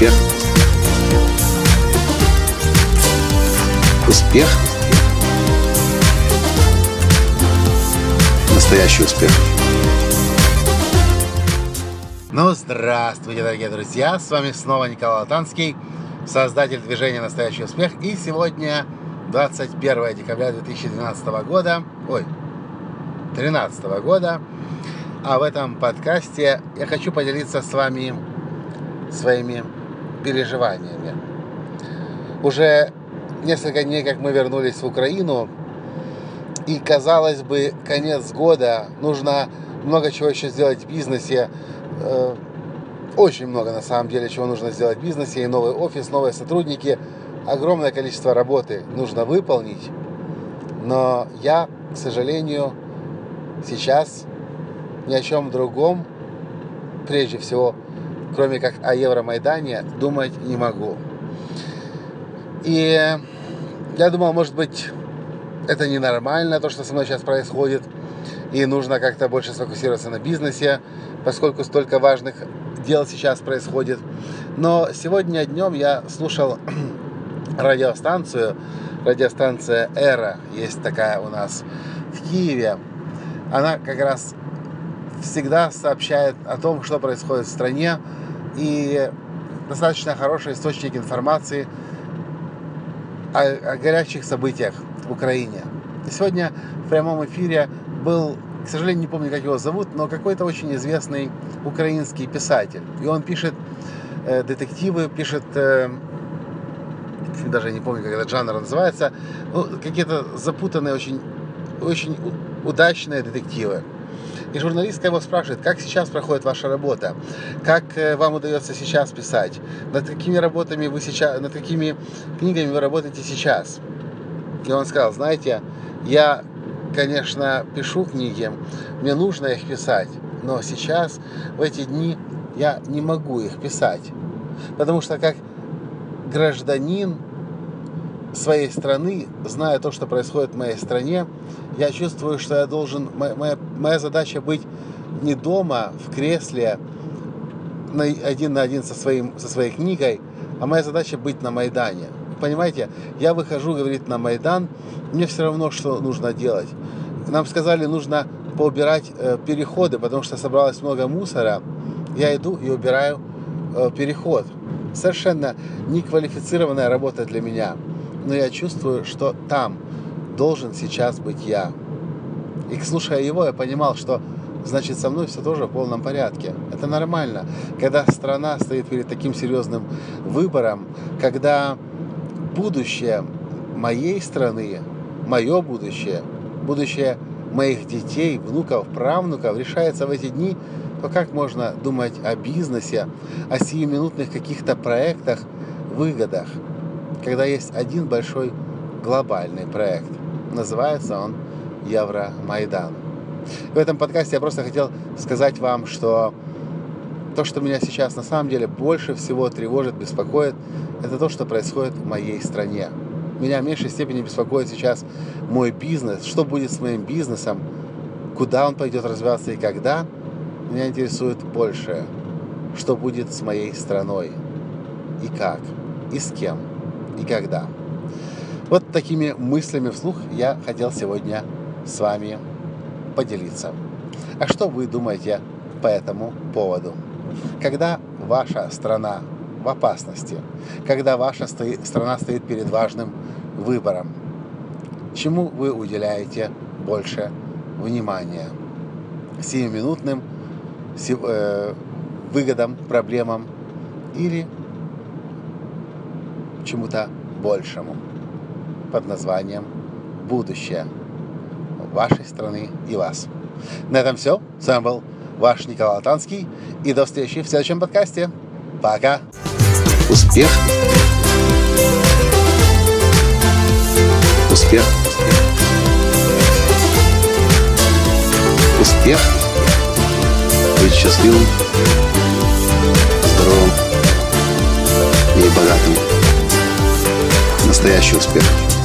Успех. Успех. Настоящий успех. Ну, здравствуйте, дорогие друзья! С вами снова Николай Латанский, создатель движения «Настоящий успех». И сегодня 21 декабря 2012 года, ой, 2013 года. А в этом подкасте я хочу поделиться с вами своими переживаниями. Уже несколько дней, как мы вернулись в Украину, и, казалось бы, конец года, нужно много чего еще сделать в бизнесе, э, очень много на самом деле чего нужно сделать в бизнесе, и новый офис, новые сотрудники, огромное количество работы нужно выполнить, но я, к сожалению, сейчас ни о чем другом, прежде всего, кроме как о Евромайдане, думать не могу. И я думал, может быть, это ненормально, то, что со мной сейчас происходит, и нужно как-то больше сфокусироваться на бизнесе, поскольку столько важных дел сейчас происходит. Но сегодня днем я слушал радиостанцию, радиостанция «Эра», есть такая у нас в Киеве. Она как раз всегда сообщает о том, что происходит в стране, и достаточно хороший источник информации о, о горячих событиях в Украине. И сегодня в прямом эфире был, к сожалению, не помню, как его зовут, но какой-то очень известный украинский писатель. И он пишет э, детективы, пишет, э, даже не помню, как этот жанр называется, ну, какие-то запутанные, очень, очень удачные детективы. И журналистка его спрашивает, как сейчас проходит ваша работа, как э, вам удается сейчас писать, над какими работами вы сейчас, над какими книгами вы работаете сейчас. И он сказал, знаете, я, конечно, пишу книги, мне нужно их писать, но сейчас, в эти дни, я не могу их писать. Потому что как гражданин своей страны, зная то, что происходит в моей стране, я чувствую, что я должен, моя, моя задача быть не дома, в кресле, на, один на один со, своим, со своей книгой, а моя задача быть на Майдане. Понимаете, я выхожу, говорит, на Майдан, мне все равно, что нужно делать. Нам сказали, нужно поубирать э, переходы, потому что собралось много мусора. Я иду и убираю э, переход. Совершенно неквалифицированная работа для меня но я чувствую, что там должен сейчас быть я. И слушая его, я понимал, что значит со мной все тоже в полном порядке. Это нормально. Когда страна стоит перед таким серьезным выбором, когда будущее моей страны, мое будущее, будущее моих детей, внуков, правнуков решается в эти дни, то как можно думать о бизнесе, о сиюминутных каких-то проектах, выгодах? Когда есть один большой глобальный проект. Называется он Евромайдан. В этом подкасте я просто хотел сказать вам, что то, что меня сейчас на самом деле больше всего тревожит, беспокоит, это то, что происходит в моей стране. Меня в меньшей степени беспокоит сейчас мой бизнес, что будет с моим бизнесом, куда он пойдет развиваться и когда. Меня интересует больше, что будет с моей страной и как, и с кем и когда. Вот такими мыслями вслух я хотел сегодня с вами поделиться. А что вы думаете по этому поводу? Когда ваша страна в опасности, когда ваша страна стоит перед важным выбором, чему вы уделяете больше внимания? Сиюминутным э, выгодам, проблемам или чему-то большему под названием «Будущее» вашей страны и вас. На этом все. С вами был ваш Николай Латанский. И до встречи в следующем подкасте. Пока. Успех. Успех. Успех. Быть счастливым, здоровым и богатым настоящий успех.